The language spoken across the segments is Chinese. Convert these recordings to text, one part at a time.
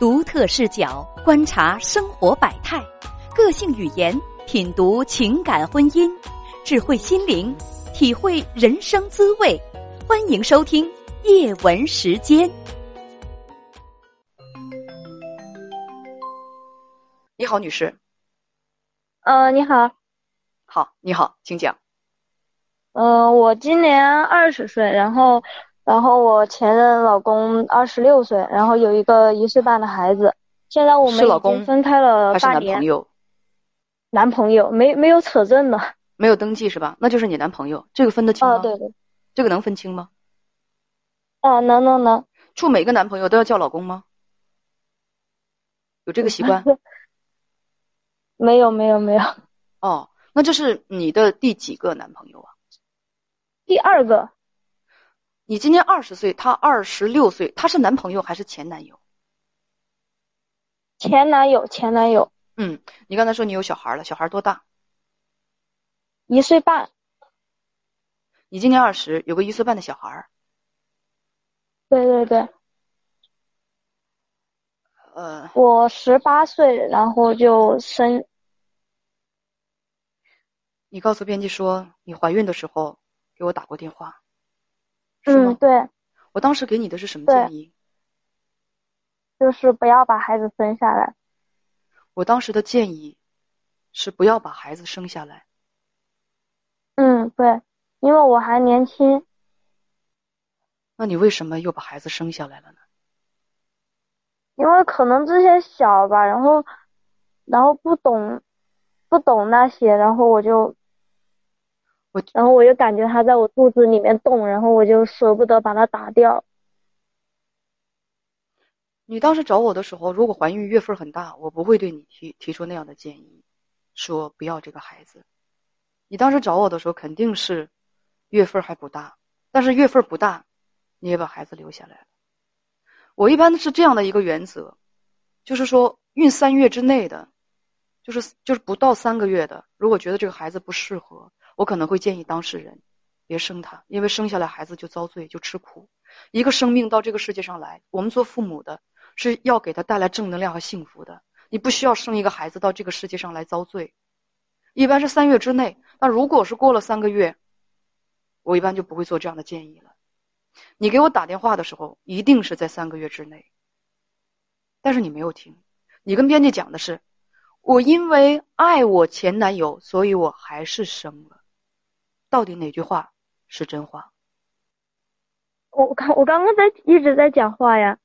独特视角观察生活百态，个性语言品读情感婚姻，智慧心灵体会人生滋味。欢迎收听夜文时间。你好，女士。呃，你好。好，你好，请讲。呃，我今年二十岁，然后。然后我前任老公二十六岁，然后有一个一岁半的孩子。现在我们已经分开了八年。男朋友？男朋友没没有扯证的。没有登记是吧？那就是你男朋友。这个分得清吗？对对。这个能分清吗？啊，能能能。处每个男朋友都要叫老公吗？有这个习惯？没有没有没有。哦，那这是你的第几个男朋友啊？第二个。你今年二十岁，他二十六岁，他是男朋友还是前男友？前男友，前男友。嗯，你刚才说你有小孩了，小孩多大？一岁半。你今年二十，有个一岁半的小孩。对对对。呃。我十八岁，然后就生。你告诉编辑说，你怀孕的时候给我打过电话。嗯，对，我当时给你的是什么建议？就是不要把孩子生下来。我当时的建议是不要把孩子生下来。嗯，对，因为我还年轻。那你为什么又把孩子生下来了呢？因为可能之前小吧，然后，然后不懂，不懂那些，然后我就。我然后我就感觉他在我肚子里面动，然后我就舍不得把它打掉。你当时找我的时候，如果怀孕月份很大，我不会对你提提出那样的建议，说不要这个孩子。你当时找我的时候，肯定是月份还不大，但是月份不大，你也把孩子留下来了。我一般是这样的一个原则，就是说孕三月之内的，就是就是不到三个月的，如果觉得这个孩子不适合。我可能会建议当事人别生他，因为生下来孩子就遭罪，就吃苦。一个生命到这个世界上来，我们做父母的是要给他带来正能量和幸福的。你不需要生一个孩子到这个世界上来遭罪。一般是三月之内，那如果是过了三个月，我一般就不会做这样的建议了。你给我打电话的时候，一定是在三个月之内。但是你没有听，你跟编辑讲的是，我因为爱我前男友，所以我还是生了。到底哪句话是真话？我刚我刚刚在一直在讲话呀，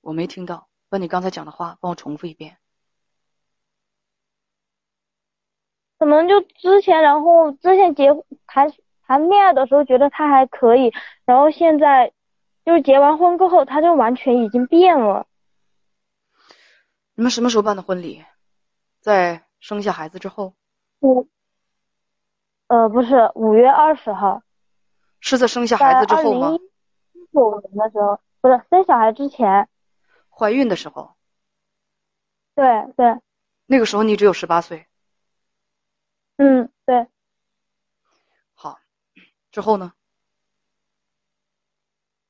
我没听到。把你刚才讲的话帮我重复一遍。可能就之前，然后之前结谈谈恋爱的时候觉得他还可以，然后现在就是结完婚过后，他就完全已经变了。你们什么时候办的婚礼？在生下孩子之后？我。呃，不是五月二十号，是在生下孩子之后吗？一九年的时候，不是生小孩之前，怀孕的时候。对对。那个时候你只有十八岁。嗯，对。好，之后呢？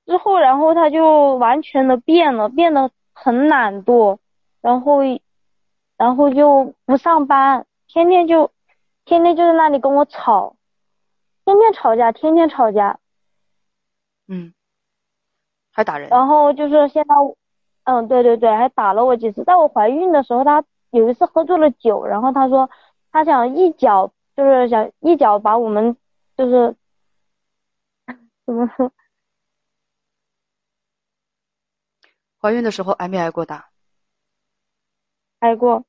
之后，然后他就完全的变了，变得很懒惰，然后，然后就不上班，天天就。天天就在那里跟我吵，天天吵架，天天吵架。嗯，还打人。然后就是现在，嗯，对对对，还打了我几次。在我怀孕的时候，他有一次喝醉了酒，然后他说他想一脚，就是想一脚把我们，就是 怎么说？怀孕的时候挨没挨过打？挨过。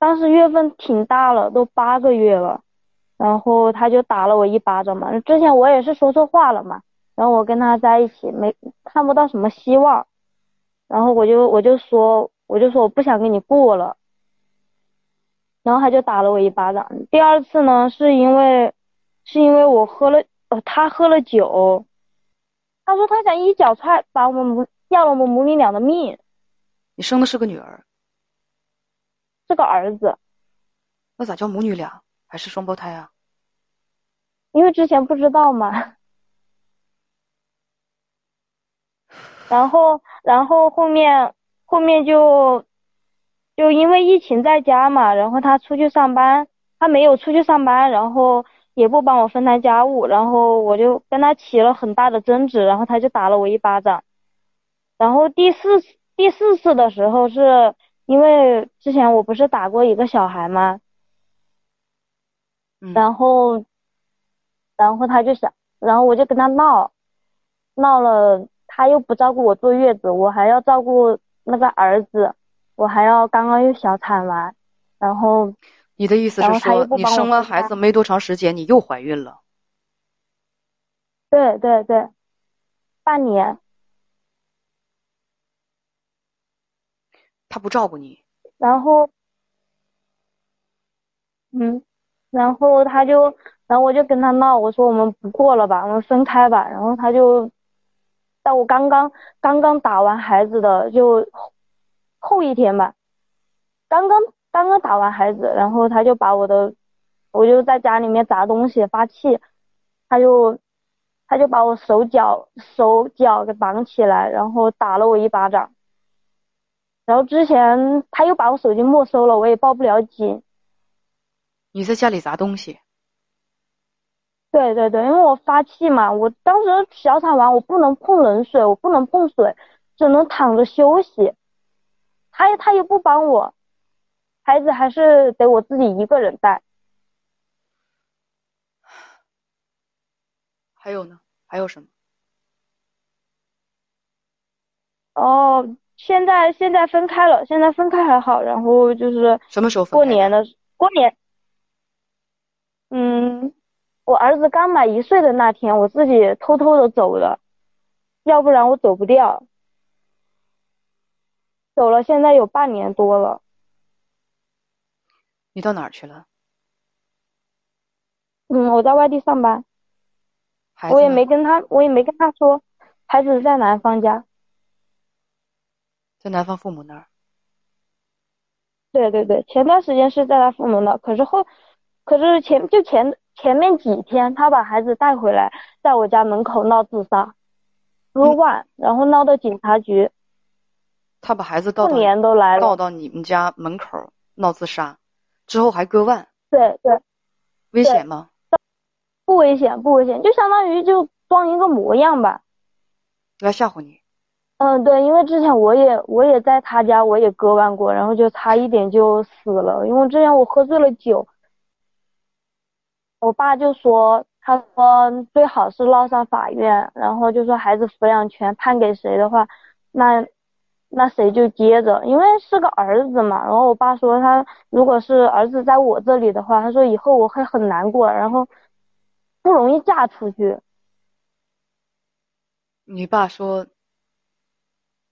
当时月份挺大了，都八个月了，然后他就打了我一巴掌嘛。之前我也是说错话了嘛，然后我跟他在一起没看不到什么希望，然后我就我就说我就说我不想跟你过了，然后他就打了我一巴掌。第二次呢，是因为是因为我喝了呃他喝了酒，他说他想一脚踹把我们母要了我们母女俩的命。你生的是个女儿。是个儿子，那咋叫母女俩？还是双胞胎啊？因为之前不知道嘛。然后然后后面后面就就因为疫情在家嘛，然后他出去上班，他没有出去上班，然后也不帮我分担家务，然后我就跟他起了很大的争执，然后他就打了我一巴掌。然后第四第四次的时候是因为之前我不是打过一个小孩吗？嗯然后，然后他就想，然后我就跟他闹，闹了，他又不照顾我坐月子，我还要照顾那个儿子，我还要刚刚又小产完，然后你的意思是说，你生完孩子没多长时间，你又怀孕了？对对对，半年，他不照顾你，然后，嗯，然后他就，然后我就跟他闹，我说我们不过了吧，我们分开吧。然后他就，在我刚刚刚刚打完孩子的就后一天吧，刚刚刚刚打完孩子，然后他就把我的，我就在家里面砸东西发气，他就他就把我手脚手脚给绑起来，然后打了我一巴掌。然后之前他又把我手机没收了，我也报不了警。你在家里砸东西，对对对，因为我发气嘛，我当时小产完，我不能碰冷水，我不能碰水，只能躺着休息。他也他也不帮我，孩子还是得我自己一个人带。还有呢？还有什么？哦，现在现在分开了，现在分开还好，然后就是什么时候过年的过年，嗯，我儿子刚满一岁的那天，我自己偷偷的走了，要不然我走不掉。走了，现在有半年多了。你到哪儿去了？嗯，我在外地上班，我也没跟他，我也没跟他说，孩子在男方家。在男方父母那儿。对对对，前段时间是在他父母那，可是后，可是前就前前面几天，他把孩子带回来，在我家门口闹自杀，割嗯腕，然后闹到警察局，他把孩子抱过到年都来了。抱到你们家门口闹自杀，之后还割腕，对对，危险吗？不危险不危险，就相当于就装一个模样吧。来吓唬你。嗯，对，因为之前我也我也在他家，我也割腕过，然后就差一点就死了。因为之前我喝醉了酒，我爸就说，他说最好是闹上法院，然后就说孩子抚养权判给谁的话，那那谁就接着，因为是个儿子嘛。然后我爸说他如果是儿子在我这里的话，他说以后我会很难过，然后不容易嫁出去。你爸说，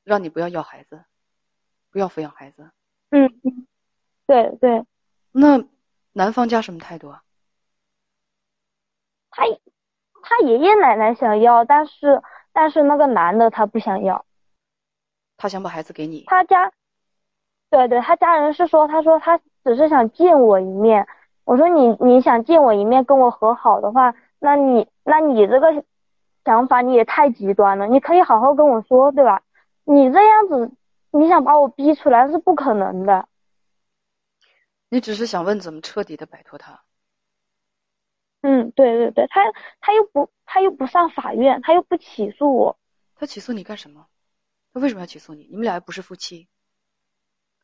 让你不要要孩子，不要抚养孩子。嗯，嗯对对。那男方家什么态度啊？他他爷爷奶奶想要，但是但是那个男的他不想要，他想把孩子给你，他家，对对，他家人是说，他说他只是想见我一面。我说你你想见我一面，跟我和好的话，那你那你这个想法你也太极端了，你可以好好跟我说，对吧？你这样子，你想把我逼出来是不可能的。你只是想问怎么彻底的摆脱他。嗯，对对对，他他又不他又不上法院，他又不起诉我。他起诉你干什么？他为什么要起诉你？你们俩又不是夫妻，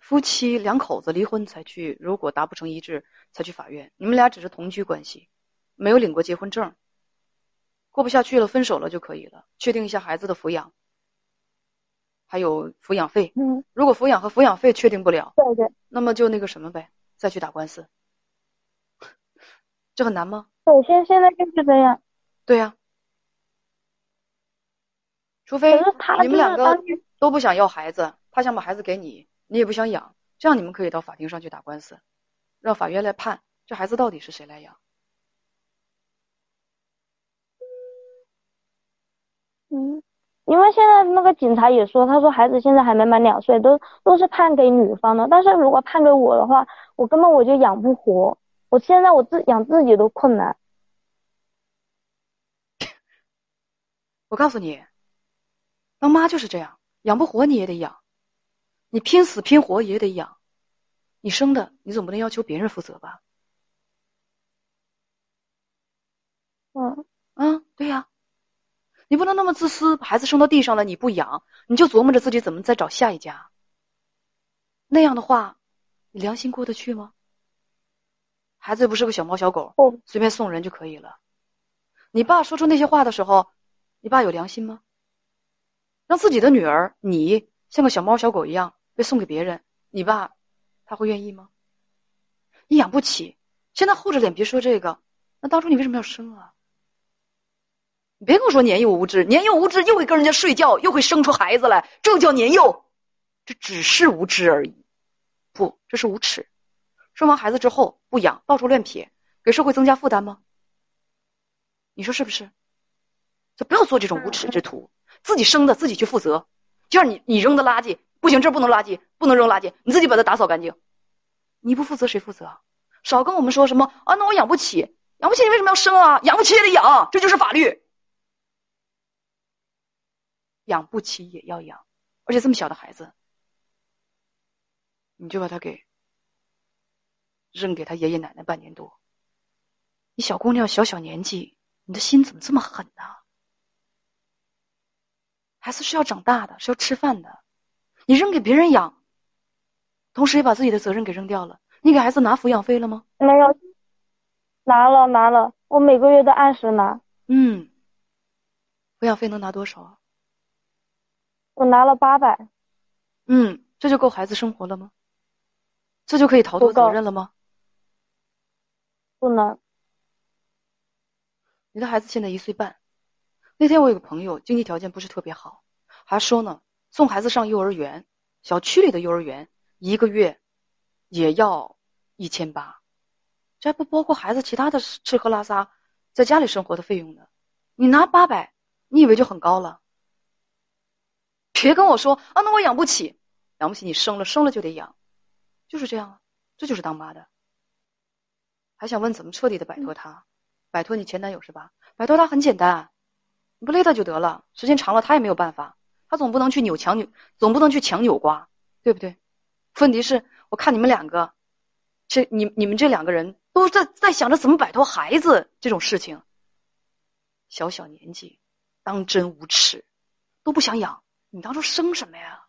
夫妻两口子离婚才去，如果达不成一致才去法院。你们俩只是同居关系，没有领过结婚证，过不下去了，分手了就可以了。确定一下孩子的抚养，还有抚养费。嗯，如果抚养和抚养费确定不了，对对那么就那个什么呗，再去打官司。这很难吗？对，现现在就是这样。对呀、除非你们两个都不想要孩子，他想把孩子给你，你也不想养，这样你们可以到法庭上去打官司，让法院来判这孩子到底是谁来养。嗯，因为现在那个警察也说，他说孩子现在还没满两岁，都都是判给女方的。但是如果判给我的话，我根本我就养不活，我现在我自养自己都困难。我告诉你，当妈就是这样，养不活你也得养，你拼死拼活也得养。你生的，你总不能要求别人负责吧？嗯啊，对呀，你不能那么自私，把孩子生到地上了你不养，你就琢磨着自己怎么再找下一家。那样的话，你良心过得去吗？孩子又不是个小猫小狗，不随便送人就可以了。你爸说出那些话的时候，你爸有良心吗？让自己的女儿你像个小猫小狗一样被送给别人，你爸他会愿意吗？你养不起，现在厚着脸皮说这个，那当初你为什么要生啊？别跟我说年幼无知，年幼无知又会跟人家睡觉，又会生出孩子来，这叫年幼？这只是无知而已，不，这是无耻。生完孩子之后不养，到处乱撇，给社会增加负担吗？你说是不是？就不要做这种无耻之徒，自己生的自己去负责。就像你你扔的垃圾不行，这不能垃圾，不能扔垃圾，你自己把它打扫干净。你不负责谁负责？少跟我们说什么啊？那我养不起，养不起你为什么要生啊？养不起也得养，这就是法律。养不起也要养，而且这么小的孩子，你就把他给扔给他爷爷奶奶半年多。你小姑娘小小年纪，你的心怎么这么狠呢？孩子是要长大的，是要吃饭的，你扔给别人养，同时也把自己的责任给扔掉了。你给孩子拿抚养费了吗？没有，拿了拿了，我每个月都按时拿。嗯，抚养费能拿多少啊？我拿了八百，嗯，这就够孩子生活了吗？这就可以逃脱责任了吗？不能。你的孩子现在一岁半，那天我有个朋友经济条件不是特别好，还说呢，送孩子上幼儿园，小区里的幼儿园一个月也要一千八，这还不包括孩子其他的吃吃喝拉撒，在家里生活的费用呢。你拿八百，你以为就很高了？别跟我说啊，那我养不起，养不起你生了，生了就得养，就是这样啊，这就是当妈的。还想问怎么彻底的摆脱他？摆脱你前男友是吧？摆脱他很简单，你不勒他就得了。时间长了他也没有办法，他总不能去扭强扭，总不能去强扭瓜，对不对？问题是，我看你们两个，这你你们这两个人都在在想着怎么摆脱孩子这种事情。小小年纪，当真无耻，都不想养，你当初生什么呀？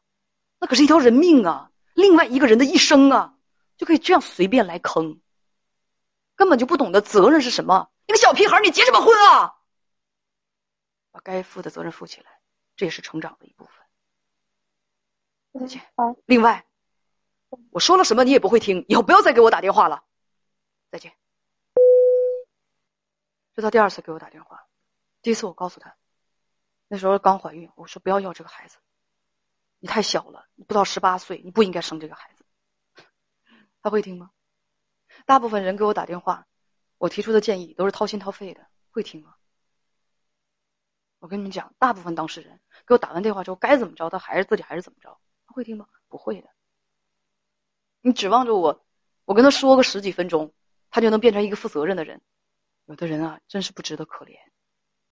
那可是一条人命啊，另外一个人的一生啊，就可以这样随便来坑，根本就不懂得责任是什么。你个小屁孩，你结什么婚啊？把该负的责任负起来，这也是成长的一部分。再见。好，另外，我说了什么你也不会听，以后不要再给我打电话了。再见。这他第二次给我打电话，第一次我告诉他，那时候刚怀孕，我说不要要这个孩子，你太小了，你不到十八岁，你不应该生这个孩子。他会听吗？大部分人给我打电话，我提出的建议都是掏心掏肺的，会听吗？我跟你们讲，大部分当事人给我打完电话之后，该怎么着，他还是自己还是怎么着，他会听吗？不会的。你指望着我，我跟他说个十几分钟，他就能变成一个负责任的人？有的人啊，真是不值得可怜。